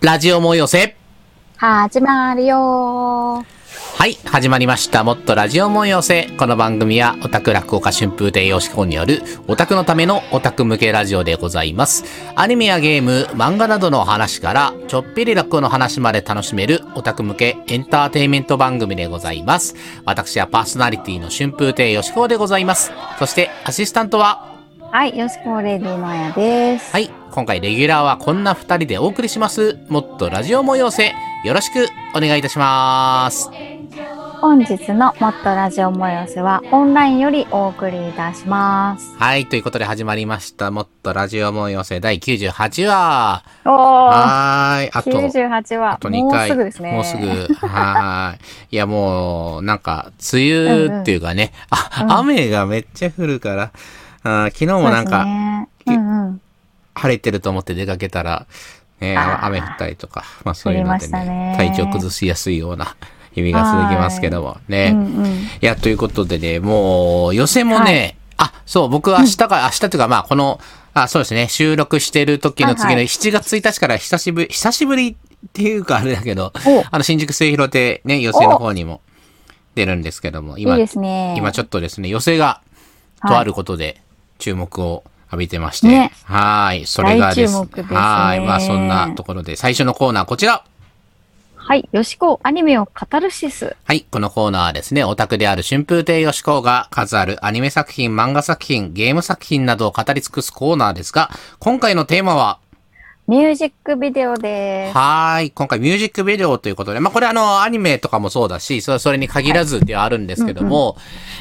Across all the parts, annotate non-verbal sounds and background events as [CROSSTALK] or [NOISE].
ラジオも寄せ。始まるよはい、始まりました。もっとラジオも寄せ。この番組は、オタク落語家春風亭よしこによる、オタクのためのオタク向けラジオでございます。アニメやゲーム、漫画などの話から、ちょっぴり落語の話まで楽しめる、オタク向けエンターテインメント番組でございます。私はパーソナリティの春風亭よしこでございます。そして、アシスタントは、はい、よしこレディマヤです。はい、今回レギュラーはこんな二人でお送りします。もっとラジオも寄せ。よろしくお願いいたします。本日のもっとラジオもよせはオンラインよりお送りいたします。はい、ということで始まりました。もっとラジオも寄せ第98話。おー、はーい。あと、98話。あと2もう回。すぐですね。もうすぐ。はーい。いや、もう、なんか、梅雨っていうかね、あ、うん雨がめっちゃ降るから、あー昨日もなんか、ね、うんうん。晴れてると思って出かけたら、ね、雨降ったりとか、まあそういうのでねね、体調崩しやすいような日々が続きますけどもね。うんうん。いや、ということでね、もう、予選もね、あ、そう、僕は明日から、明日というか、まあ、この、あ、そうですね、収録してる時の次のはいはい。7月1日から久しぶり、久しぶりっていうかあれだけどお、あの、新宿末広亭ね、予選の方にも出るんですけども、今、いいね。今ちょっとですね、予選が、はいとあることで注目を浴びてまして、ね。はーい、それがです。ですね。はい、まあそんなところで、最初のコーナーこちら。はい、よしこアニメをカタルシス。はい。このコーナーはですね、オタクである春風亭よしこうが数あるアニメ作品、漫画作品、ゲーム作品などを語り尽くすコーナーですが、今回のテーマは、ミュージックビデオです。はーい。今回ミュージックビデオということで、まあこれあの、アニメとかもそうだし、それそれに限らずではあるんですけども、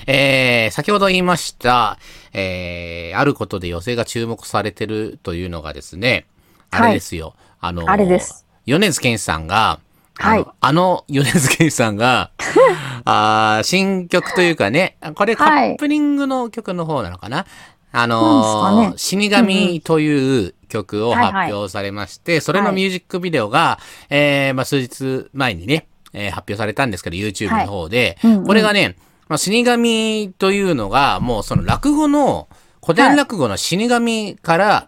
えー、先ほど言いました、えー、あることで寄せが注目されてるというのがですね、あれですよ。あの、あれです。米津玄師さんが、あの、はいあの米津玄師さんが、[LAUGHS] あー新曲というかね、これカはいップリングの曲の方なのかな、あのなんです死神という曲をはいはい。発表されまして、それのミュージックビデオが、えー、まあ、数日前にね、えー発表されたんですけど、YouTube の方で、はいうんうん。これがね、まあ、死神というのが、もうその落語の、古典落語の死神から、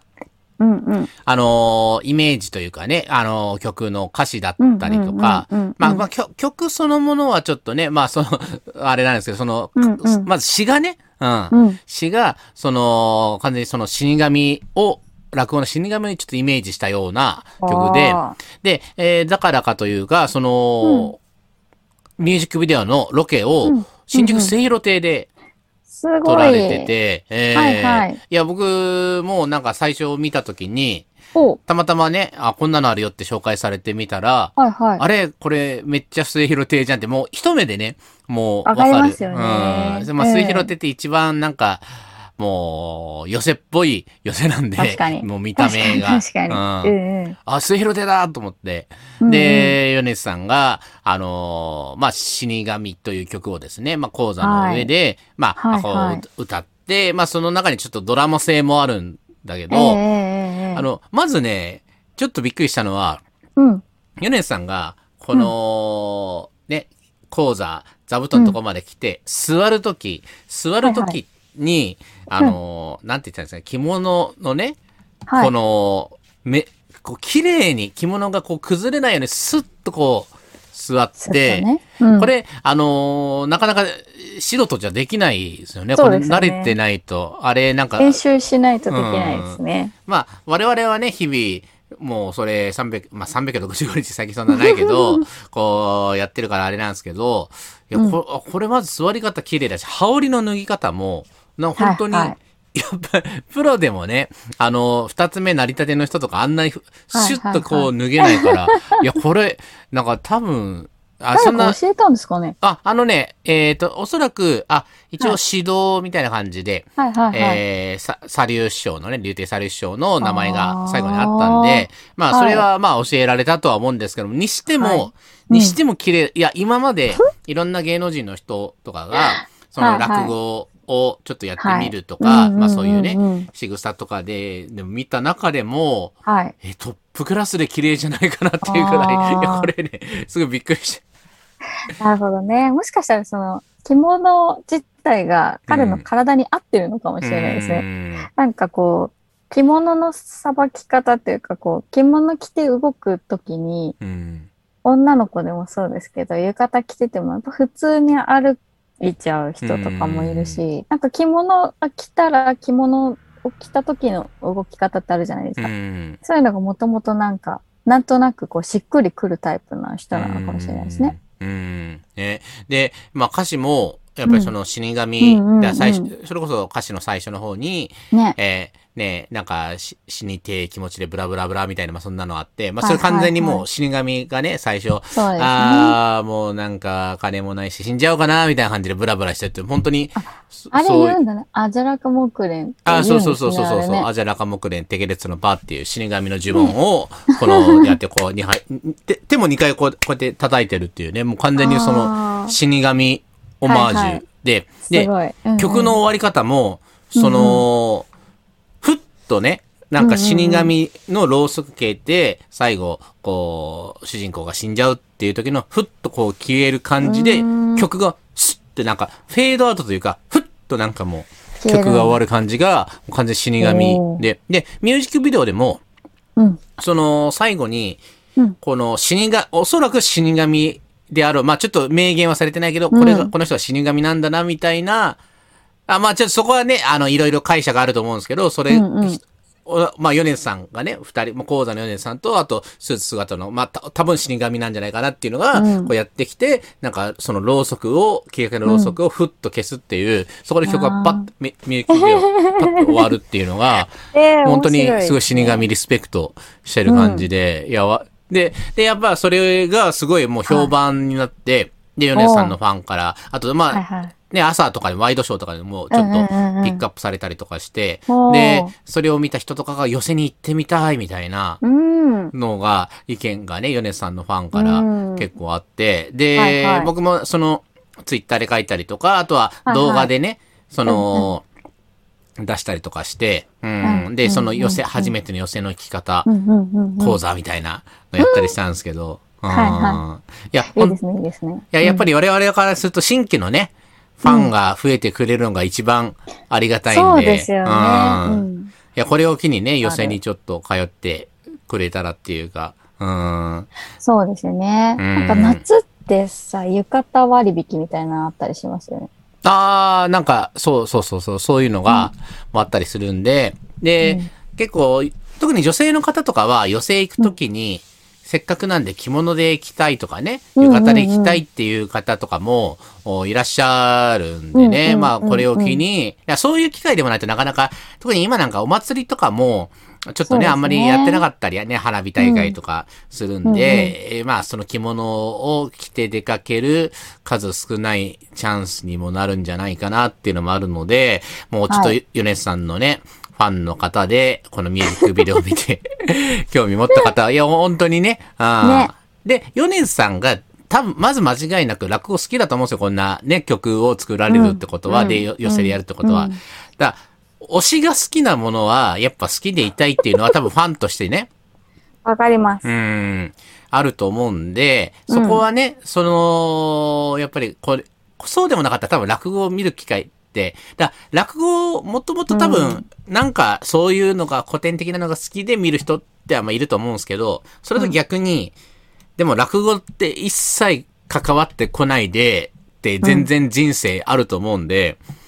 うんうん。あのーイメージというかね、あのー曲の歌詞だったりとかまあ、まあ、曲そのものはちょっとね、まあ、その、[LAUGHS] あれなんですけど、その、うんうん。まず詩がね、うん、うん。詩が、その、完全にその死神を、落語の死神にちょっとイメージしたような曲で。あ、で、えーだからかというか、その、ミュージックビデオのロケを、新宿末広亭で。撮られてて、えーはいはい。いや、僕もなんか最初見たときに、お。たまたまね、あ、こんなのあるよって紹介されてみたら、はいはい。あれ、これめっちゃ末広亭じゃんって、もう一目でね、もうわわかりかる。ますよね。うん。まあ、ええ。末広亭って一番なんか、もう、寄せっぽい寄せなんでもう見た目が。確かに。確かにううんんうん。あ、末広亭だと思って。うんで、米津さんが、あのーまあ、死神という曲をですね、まあ、講座の上で、まあ、歌って、まあ、その中にちょっとドラマ性もあるんだけど、あの、まずね、ちょっとびっくりしたのは、うん。米津さんが、この、ね、講座、座布団のとこまで来て、座るとき、座るときに、あのー [LAUGHS] なんて言ったんですかね、着物のね、はい。この、め、こう、綺麗に着物がこう崩れないようにスッとこう、座って、ねうんこれ、あのーなかなか素人じゃできないですよね。これ慣れてないと。あれ、なんか、練習しないとできないですね。まあ、我々はね、日々、もうそれ300、まあ365日最近そんなないけど、[LAUGHS] こうやってるからあれなんですけど、いや、ここれまず座り方綺麗だし、羽織の脱ぎ方も、な本当に、はい。はいやっぱり、プロでもね、あの、二つ目成り立ての人とかあんなにふシュッとこう脱げないから、いや、これ、なんか多分、あ、そんな教えたんですかね？あ、あのね、えっ、と、おそらく、あ、一応指導みたいな感じで、はいはいはい。えー、さ、サリュー師匠のね、竜亭サリュー師匠の名前あがー。最後にあったんで、まあ、はい。それはまあ教えられたとは思うんですけども、にしても、はい。にしても綺麗、いや、今までいろんな芸能人の人とかが、その落語をちょっとやってみるとか、まあそういうね、仕草とかで、でも見た中でも、はい。え、トップクラスで綺麗じゃないかなっていうくらい、いや、これね、すごいびっくりして。なるほどね。もしかしたらその着物自体が彼の体に合ってるのかもしれないですね。ね。なんかこ着物のさばき方っていうか、こう、着物着て動くときに、うん。女の子でもそうですけど、浴衣着てても、やっぱ普通に歩いちゃう人とかもいるし、なんか着物が着たら着物を着た時の動き方ってあるじゃないですうか。ん。そういうのがもともとなんか、なんとなくこうしっくりくるタイプの人なのかもしれないですね。うん。うん。ね。で、まあ歌詞も、やっぱりその死神、うんうんうんで最初、それこそ歌詞の最初の方に、ね。えーねなんかし死にてえ気持ちでブラブラブラみたいな、まあそんなのあって、まあはいそれ完全にもう死神がね、最初。ああ、もうなんか金もないし死んじゃおうかな、みたいな感じでブラブラしてるって、本当に、そあれ言うんだね。アジャラカモクあ。そうそうそうそうそうそう、ねアジャラカモクレンテケレツのバっていう死神の呪文を、この、やってこう、二杯、手手も2回こうこうやって叩いてるっていうね、もう完全にその、死神オマージュで、で、すごい。うんうん。曲の終わり方も、その、ふっとね、なんか死神のろうそく消えて、最後、こう、主人公が死んじゃうっていう時の、ふっとこう消える感じでうん、曲がスッてなんか、フェードアウトというか、ふっとなんかもう、曲が終わる感じが、完全に死神で、で、ミュージックビデオでも、うん。その、最後にうん、この死神、おそらく死神であろう。まあちょっと明言はされてないけど、これが、うんこの人は死神なんだな、みたいな、あまあちょっとそこはね、あの、いろいろ解釈があると思うんですけど、それ、うんうん。おまあ、米津さんがね、二人、まあ、講座の米津さんと、あと、スーツ姿の、まあ、た多分死神なんじゃないかなっていうのが、うん。こうやってきて、なんか、そのろうそくを、消えかけのろうそくをふっと消すっていう、そこで曲がパッと、ミミュージックビデオ、[LAUGHS] パッと終わるっていうのが、えー本当にすごい死神リスペクトしてる感じで、いやわ、で、で、やっぱそれがすごいもう評判になって、で、米津さんのファンから、あと、まあ、はいはい。ね、朝とかでワイドショーとかでもちょっとピックアップされたりとかして、で、それを見た人とかが寄せに行ってみたいみたいなうん。のが、意見がね、米津さんのファンからうん。結構あって、で、はいはい。僕もその、ツイッターで書いたりとか、あとははいはい。動画でね、その、出したりとかして、うん。で、その寄せ、うん初めての寄せの聞き方。講座みたいなのやったりしたんですけど、うん。はいはいや、いいですね、いいですね。いや、やっぱり我々からすると新規のね、ファンが増えてくれるのが一番ありがたいんで。そうですよね。いや、これを機にね、寄せにちょっと通ってくれたらっていうか、うん。そうですよね。うんなんか夏ってさ、浴衣割引みたいなのあったりしますよね。あー、なんか、そうそうそうそう、そういうのが、もあったりするんで、で、うん。結構、特に女性の方とかは、寄せ行くときに、せっかくなんで着物で行きたいとかね、浴衣で行きたいっていう方とかも、おいらっしゃるんでね、まあ、これを機に、いや、そういう機会でもないとなかなか、特に今なんかお祭りとかも、ちょっとね、ね。あんまりやってなかったりね、花火大会とかするんで、えーまあ、その着物を着て出かける数少ないチャンスにもなるんじゃないかなっていうのもあるので、もうちょっとはい。米津さんのね、ファンの方で、このミュージックビデオを見て、[LAUGHS] 興味持った方は、いや、本当にね、あー。で、米津さんが、多分、まず間違いなく落語好きだと思うんですよ。こんなね、曲を作られるってことは、うん。で、よ寄せでやるってことは。うん。だ推しが好きなものは、やっぱ好きでいたいっていうのは多分ファンとしてね、[LAUGHS] わかります。うん、あると思うんで、そこはね、その、やっぱりこれ、そうでもなかったら多分落語を見る機会って、だ落語をもともと多分、なんかそういうのが古典的なのが好きで見る人ってあんまいると思うんですけど、それと逆に、でも落語って一切関わってこないで、って全然人生あると思うんで、うん。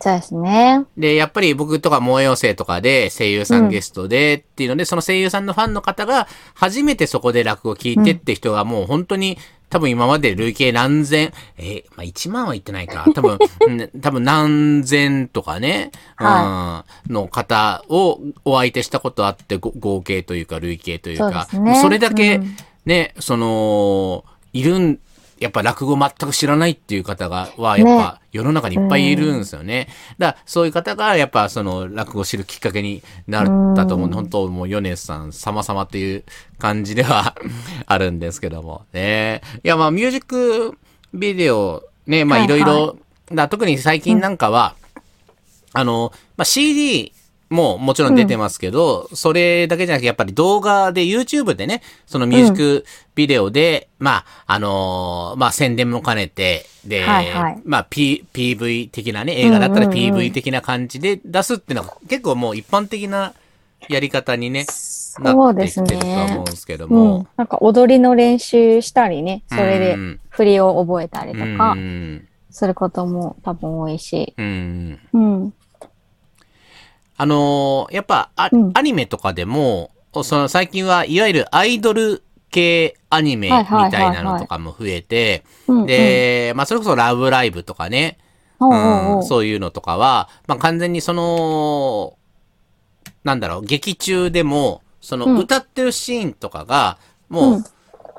そうですね。で、やっぱり僕とか萌え寄せとかで声優さんゲストでっていうので、その声優さんのファンの方が初めてそこで落語を聞いてって人がもう本当に多分今まで累計何千、えーまあ1万は言ってないか。[LAUGHS] 多分、うん多分何千とかね、はうん、の方をお相手したことあって、ご合計というか累計というか、そうですね。れだけうん。ね、その、いるん、やっぱ落語全く知らないっていう方が、は、やっぱ世の中にいっぱいいるんですよね。だからそういう方が、やっぱその落語を知るきっかけになったと思うんで、本当もう米津さん様々っていう感じでは [LAUGHS] あるんですけども。ね。いや、まあミュージックビデオ、ね、まあはいいはいろいろ、だ特に最近なんかは、あの、まあ CD、ももちろん出てますけど、それだけじゃなくて、やっぱり動画で YouTube でね、そのミュージックビデオで、まあ、あのーまあ、宣伝も兼ねて、で、はいはいまあ、P、PV 的なね、映画だったらうんうんうん PV 的な感じで出すっていうのは、結構もう一般的なやり方にね、なそうってですきてるとは思ねうん。ですけどうもん。。なんか踊りの練習したりね、それでうん振りを覚えたりとうかんすることも多分多いし。うんうん。あのーやっぱあ、うん。アニメとかでも、その最近はいわゆるアイドル系アニメみたいなのとかも増えて、うん、で、まあそれこそラブライブとかね、うん、そういうのとかは、まあ完全にその、なんだろう、劇中でも、そのうん。歌ってるシーンとかが、もう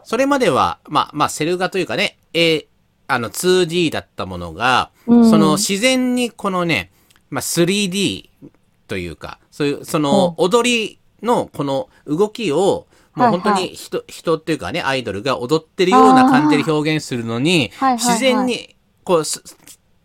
それまでは、まあ、まあ、セル画というかね、えあの、2D だったものが、うん。その自然にこのね、まあ、3D というか、そういう、その踊りのこの動きを、もう本当はい。はに人、人っていうかね、アイドルが踊ってるような感じで表現するのに、自然に、こう、す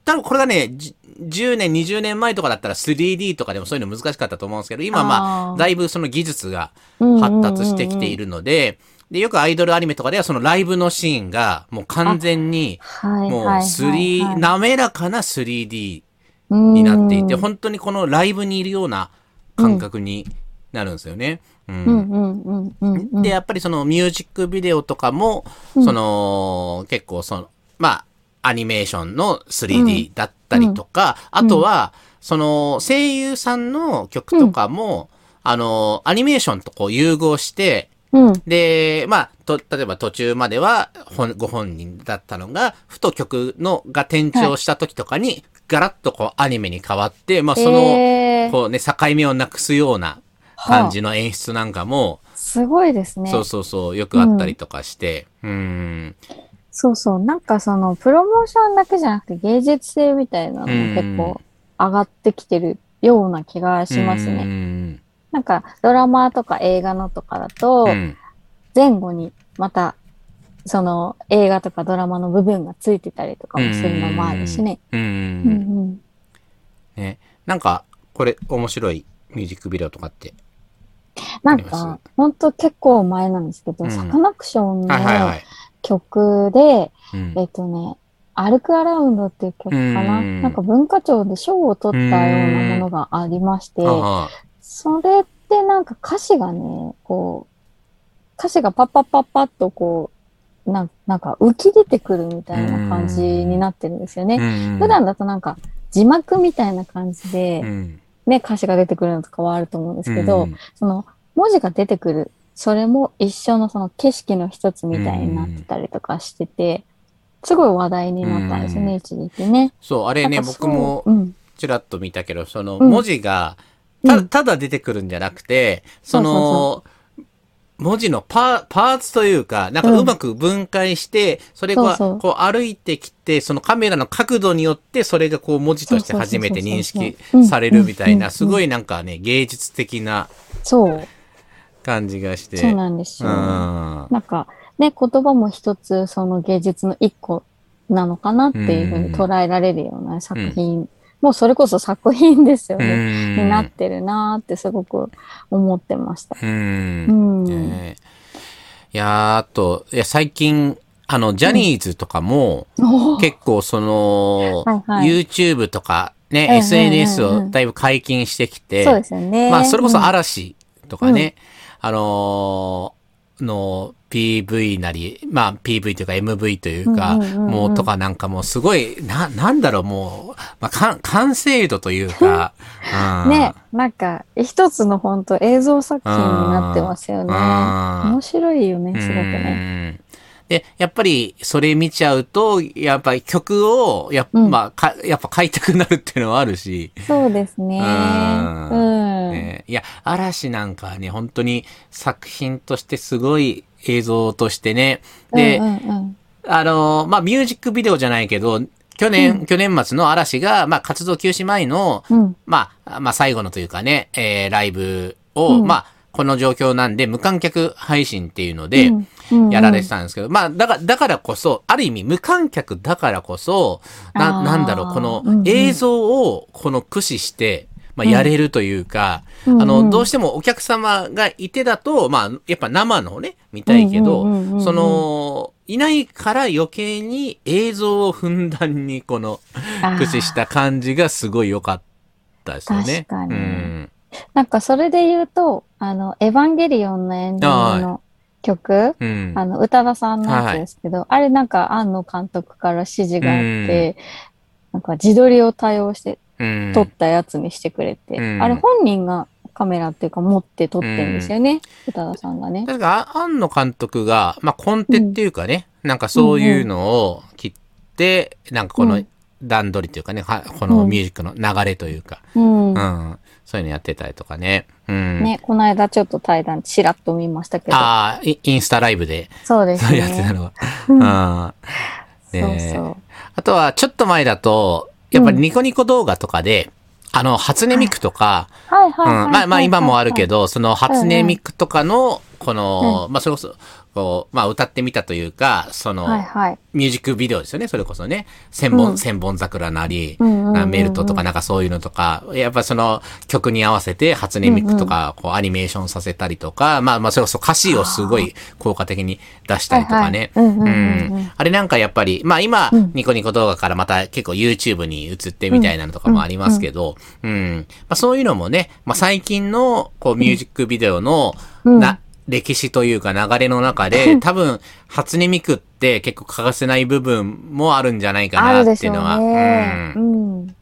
多分これがね、じ10年、20年前とかだったら 3D とかでもそういうの難しかったと思うんですけど、今まあ、だいぶその技術がうん発達してきているので、で、よくアイドルアニメとかではそのライブのシーンがもう完全に、もうはいはいはいはい。3、滑らかな 3D になっていて、本当にこのライブにいるような感覚になるんですよね。うんうんうんうんうんうん。で、やっぱりそのミュージックビデオとかも、その、結構その、まあ、アニメーションの 3D だったりとか、あとは、その、声優さんの曲とかも、あの、アニメーションとこう融合して、うん。で、まあ、と、例えば途中までは本ご本人だったのが、ふと曲のが転調した時とかに、ガラッとこうアニメに変わって、まあ、その、えー。こうね、境目をなくすような感じの演出なんかも、すごいですね。そうそうそう、よくあったりとかして、うん、そうそう。なんかその、プロモーションだけじゃなくて芸術性みたいなのも結構上がってきてるような気がしますうね。ん。なんかドラマとか映画のとかだとう、ん。前後にまた、その映画とかドラマの部分がついてたりとかもするのもあるしね。うん。ね。なんか、これ面白いミュージックビデオとかって。なんか、ほんと結構前なんですけど、うんサカナクションの。曲で、うんえっとね、歩くアラウンドっていう曲かな？うんなんか文化庁で賞を取ったようなものがありまして、あそれってなんか歌詞がね、こう、歌詞がパッパッパッパッとこう、なんなんか浮き出てくるみたいな感じになってるんですよあね。うん。普段だとなんか字幕みたいな感じで、うん。ね、歌詞が出てくるのとかはあると思うんですけど、うん。その文字が出てくる、それも一緒のその景色の一つみたいになってたりとかしてて、すごい話題になったんですよね、うん。一時期ね。そう、あれね、僕もうん。ちらっと見たけど、そのうん。文字が、ただ出てくるんじゃなくて、そそうの、文字のパパーツというか、なんかうん。うまく分解して、それがそうそう。こう歩いてきて、そのカメラの角度によって、それがこう文字として初めて認識されるみたいな、すごい。いなんかね、芸術的な感じがして。そうなんですよ。うん。なんか、ね、言葉も一つ、その芸術の一個なのかなっていうふうに捉えられるような作品、もうそれこそ作品ですようね。んになってるなーってすごく思ってました。う。うんん。ねいやーあと、いや、最近、あの、ジャニーズとかも、結構その、はいはい YouTube とかね、うんうんうんうん SNS をだいぶ解禁してきて、そうですよね。まあ、それこそうん嵐とかね、あのーの PV なり、まあ PV というか MV というか、もうとかなんかもうすごい、な、なんだろう、もう、まあ、か完成度というか、[LAUGHS] うんね、なんか、一つの本当映像作品になってますよね。うん面白いよね、すごくね。ね。で、やっぱり、それ見ちゃうと、やっぱり曲を、やっぱ、うんまあか、やっぱ買いたくなるっていうのはあるし、そうですね。うんうん。ねいや、嵐なんかはね、本当に作品としてすごい映像としてね、で、うんうんうん。あの、まあ、ミュージックビデオじゃないけど、去年、去年末の嵐が、まあ、活動休止前の、うん。まあ、まあ、最後のというかね、えーライブを、うん。まあ、この状況なんで、無観客配信っていうので、うん。うんやられてたんですけど、まあ、だから、だからこそ、ある意味無観客だからこそ、な、なんだろう、このうんうん。映像を、この駆使して、まあ、やれるというか、あの、どうしてもお客様がいてだと、まあ、やっぱ生のね、見たいけど、その、いないから余計に映像をふんだんにこの、駆使した感じがすごい良かったですよね。確かにうん。なんかそれで言うと、あの、エヴァンゲリオンのエンディングの曲、うん。あの、宇多田さんのやつですけど、あれなんか、庵野監督から指示があって、なんか自撮りを対応してうん。撮ったやつにしてくれて、うんあれ本人がカメラっていうか持って撮ってるんですよね、宇多田さんがね。確か、あ庵野監督が、まあ、コンテっていうかね、なんかそういうのを切って、なんかこのうん段取りというかね、はこのミュージックの流れというか、うん。うん。そういうのやってたりとかね。うん。ね、この間ちょっと対談ちらっと見ましたけど。ああ、イインスタライブで、そうですそうやってたね。のは。うんうん。そうねそう。あとは、ちょっと前だと、やっぱりニコニコ動画とかで、あの、初音ミクとか。まあ、まあ今もあるけど。ど、その初音ミクとかの、この、まあそれこそ、こう、まあ歌ってみたというか、その、はいはい。ミュージックビデオですよね、それこそね。千本、うん。千本桜なり、うんうんうんうん。メルトとかなんかそういうのとか、やっぱその曲に合わせて初音ミクとか、こうアニメーションさせたりとか、まあまあそれこそ歌詞をすごい効果的に出したりとかね。うんうんうんうん。あれなんかやっぱり、まあ今、うん。ニコニコ動画からまた結構 YouTube に移ってみたいなのとかもありますけど、うん。まあそういうのもね、まあ最近のこうミュージックビデオの、うん。な、歴史というか流れの中で、多分、初音ミクって結構欠かせない部分もあるんじゃないかあなっていうのは。ね。う。うんん。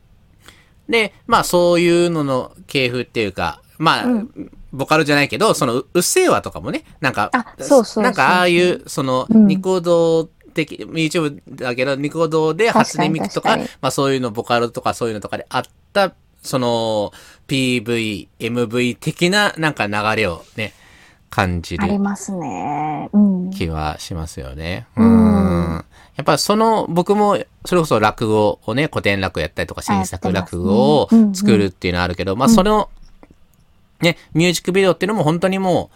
で、まあそういうのの系譜っていうか、まあ、うんボカロじゃないけど、その、ううっせぇわとかもね、なんか、あそうそうなんかああいう、その、うんニコ動的、YouTube だけど、ニコ動で初音ミクとか、確かかまあそういうの、ボカロとかそういうのとかであった、その、PV、MV 的ななんか流れをね、感じるありますね。うん。気はしますよね。ううんん。やっぱその、僕も、それこそ落語をね、古典落語やったりとか、新作落語を作るっていうのはあるけど、まあその、ね、ミュージックビデオっていうのも本当にも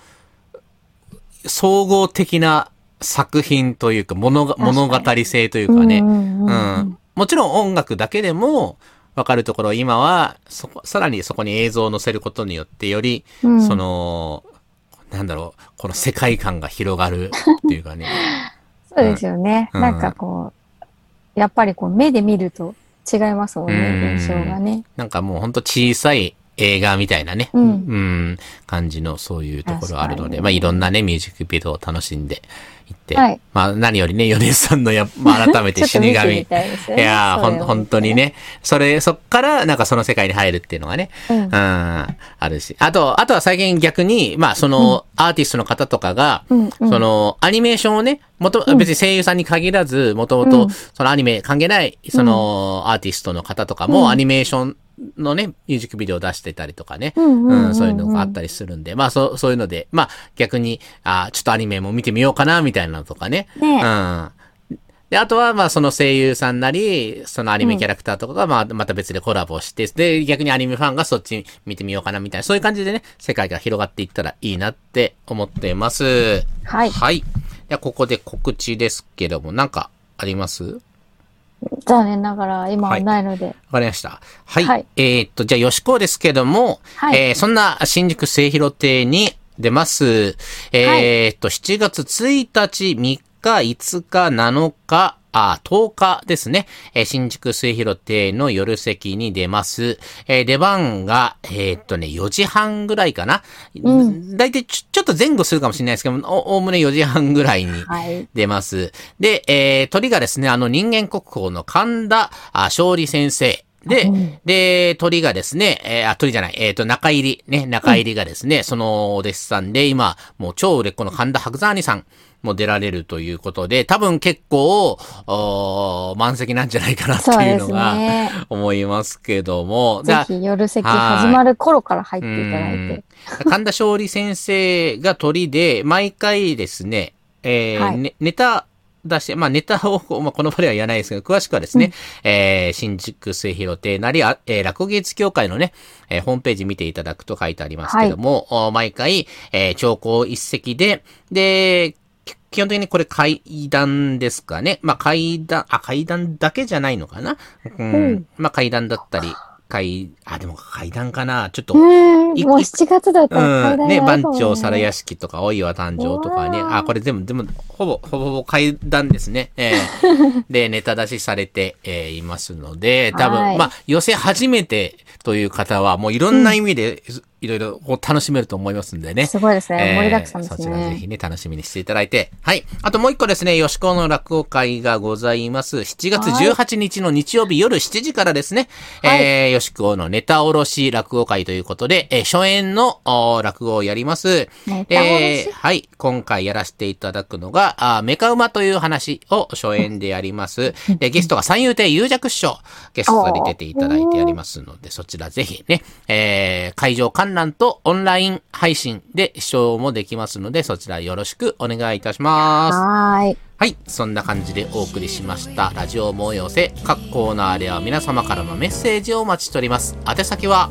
う、総合的な作品というか、物が物語性というかね、うん。もちろん音楽だけでも、わかるところ、今は、そこ、さらにそこに映像を載せることによって、より、うんその、なんだろう、この世界観が広がるっていうかね。[LAUGHS] そうですよね。うんなんかこう、やっぱりこう目で見ると違いますもんうんね、印象がね。なんかもうほんと小さい映画みたいなね、うん。うん。感じのそういうところあるので、まあいろんなね、ミュージックビデオを楽しんでいって、はい。まあ何よりね、米津さんのや、まあ改めて [LAUGHS] 死神。いね。いやー、ほん、本当にね。それ、そっから、なんかその世界に入るっていうのがね、うん。うん、あるし。あと、あとは最近逆に、まあその、アーティストの方とかが、うんうん。その、アニメーションをね、もと、うん。別に声優さんに限らず、もともとうん、そのアニメ関係ない、その、アーティストの方とかうん。も、アニメーションのね、ミュージックビデオを出してたりとかね、うんうんうんうんそういうのがあったりするんで、まあそう、そういうので、まあ逆に、あーちょっとアニメも見てみようかな、みたいなのとかね。ねうん。で、あとは、まあ、その声優さんなり、そのアニメキャラクターとかが、まあ、また別でコラボして、で、逆にアニメファンがそっち見てみようかな、みたいな、そういう感じでね、世界が広がっていったらいいなって思ってます。はい。はい。では、ここで告知ですけども、なんか、あります？残念ながら今はないので。わかりました。はい。はいえーっと、じゃあ、よしこうですけども、はいえーそんな新宿末広亭に出ます。えーっと、7月1日、3日、5日、7日、あ、10日ですね。えー新宿末広亭の夜席に出ます。えー出番が、えーっとね、4時半ぐらいかな。うんだいたいちょっと前後するかもしれないですけど、おおおむね4時半ぐらいにはい。出ます。で、えー、鳥がですね、あの人間国宝の神田あ勝利先生。で、うんで、鳥がですね、えー、あ、鳥じゃない、えっ、と、中入り、ね、中入りがですね、そのお弟子さんで、今、もう超売れっ子の神田伯山兄さんも出られるということで、多分結構、満席なんじゃないかなっていうのが、ね。思いますけども、ぜだひ夜席始まる頃から入っていただいて。うん神田勝利先生が鳥で、毎回ですね、えーはい。ねネタ出して、まあネタを、[LAUGHS] まあこの場では言わないですけど、詳しくはですね、えー新宿末広亭なり、あえー落語芸術協会のね、えーホームページ見ていただくと書いてありますけども、お毎回、えー長考一席で、で、き基本的にこれ階段ですかね。まあ階段、あ、階段だけじゃないのかな。うん。うんまあ階段だったり、階、あ、でも階段かな。ちょっと、うん、いもう7月だったら階うん。ね、番長皿屋敷とか、お岩誕生とかね。あ、これ全部、でも、ほぼ、ほぼほぼ階段ですね。えー [LAUGHS] で、ネタ出しされて、えーいますので、多分、はいまあ、寄せ初めてという方は、もういろんな意味で、いろいろ楽しめると思いますんでね。すごいですね。えー盛りだくさんですそちらぜひね。ね、楽しみにしていただいて。はい。あともう一個ですね、吉子の落語会がございます。7月18日の日曜日夜7時からですね、はいえー、吉子のネタおろし落語会ということで、えー初演の落語をやります。ネタおろし？えーはい。今回やらせていただくのが、あーメカウマという話を初演でやります。で、[LAUGHS] ゲストが三遊亭有弱師匠、ゲストに出ていただいてやりますので、そちらぜひね、えー、会場観覧とオンライン配信で視聴もできますので、そちらよろしくお願いいたします。はーい。はい。そんな感じでお送りしました。ラジオ催せ。各コーナーでは皆様からのメッセージをお待ちしております。宛先は、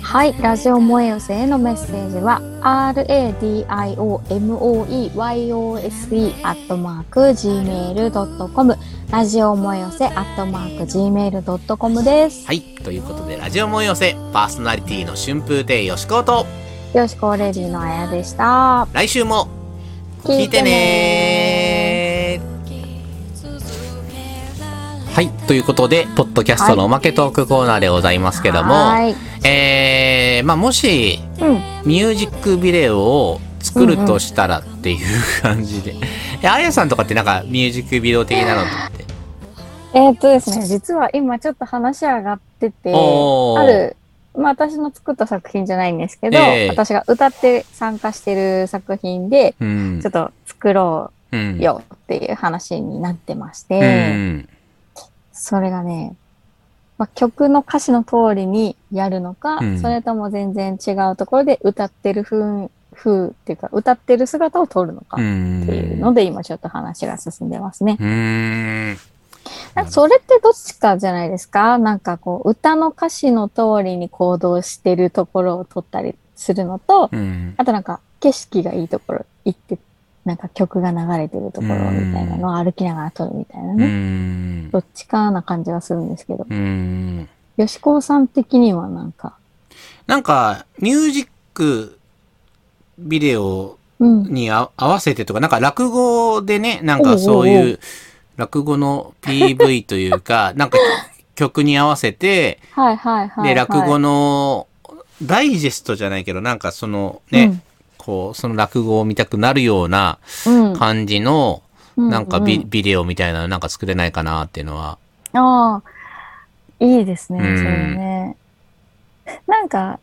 はい。ラジオ萌え寄せへのメッセージは、radiomoeyose アットマーク gmail.com ラジオ萌え寄せアットマーク gmail.com です。はい。ということで、ラジオ催せ。パーソナリティの春風亭よしこと、よしこレディのあやでした。来週も聞いてねはい。ということで、ポッドキャストのおまけトークコーナーでございますけども、はーい。えー、まあ、もし、うん。ミュージックビデオを作るとしたらっていう感じで。え、あやさんとかってなんかミュージックビデオ的なのって？えーっとですね、実は今ちょっと話上がってて、ある、まあ私の作った作品じゃないんですけど、ええ私が歌って参加してる作品で、うんちょっ。と作ろうよっていう話になってまして、うん。それがね、まあ、曲の歌詞の通りにやるのか、うんそれとも全然違うところで歌ってる風、風っていうか、歌ってる姿を撮るのかうっん。ていうので、今ちょっと話が進んでますね。なんかそれってどっちかじゃないですか？なんかこう、歌の歌詞の通りに行動してるところを撮ったりするのと、うん。あとなんか景色がいいところ行って、なんか曲が流れてるところみたいなのを歩きながら撮るみたいなうね。ん。どっちかな感じがするんですけど。うん。吉高さん的にはなんか、なんか、ミュージックビデオうん。にあ合わせてとか、なんか落語でね、なんかそういう落語の PV というか、[LAUGHS] なんか曲に合わせて、はいはいはい、はい。で、落語のダイジェストじゃないけど、なんかそのね、こう、その落語を見たくなるような。感じの、なんかビ,、ビデオみたいなのなんか作れないかなっていうのは。ああ、いいですね、そうんれね。なんか、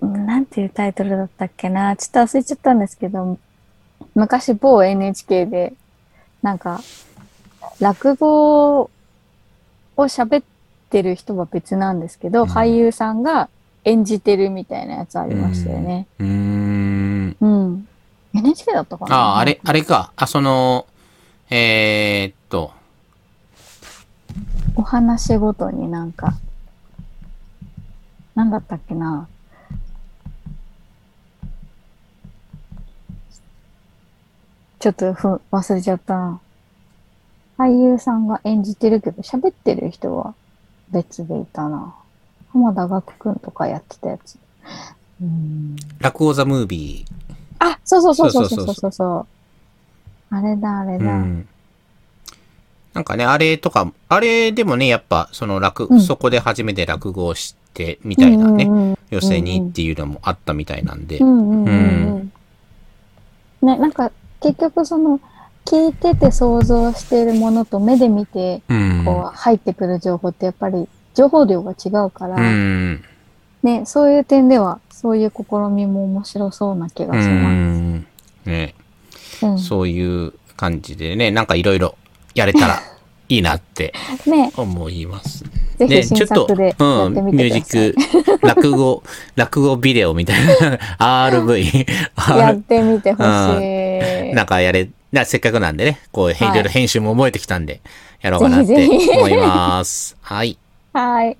なんていうタイトルだったっけな。ちょっと忘れちゃったんですけど、昔某 NHK で、なんか、落語を喋ってる人は別なんですけど、うん俳優さんが演じてるみたいなやつありましたよね。うーん。うん。NHK だったかな？ああ、あれ、あれか。あ、その、えー、っと、お話ごとになんか、なんだったっけな？ちょっとふ忘れちゃったな。俳優さんが演じてるけど、喋ってる人は別でいたな。浜田岳くんとかやってたやつ。うん落語ザムービあ、そうそうそうそうそううそそうそうそうそう。あれだ、あれー。うだ。ん。なんかね、あれとか、あれでもね、やっぱ、その落、うんそこで初めて落語をして、みたいなね、うんうんうん寄せにっていうのもあったみたいなんで。うんうんうんうん。ね、なんか結局その聞いてて想像しているものと目で見てうん。こう入ってくる情報ってやっぱり情報量が違うから、うん。ね、そういう点ではそういう試みも面白そうな気がうしまん。ね、す。うんそういう感じでね、なんかいろいろやれたら [LAUGHS] いいなってね、思います。ぜね、ひ新作でやってみてください。ミュージック、落語、落語ビデオみたいな、[LAUGHS] RV、やってみてほしい。なんかやれ、なせっかくなんでね、こう、いはいろいろ編集も覚えてきたんで、やろうかなって思います。はい。はい。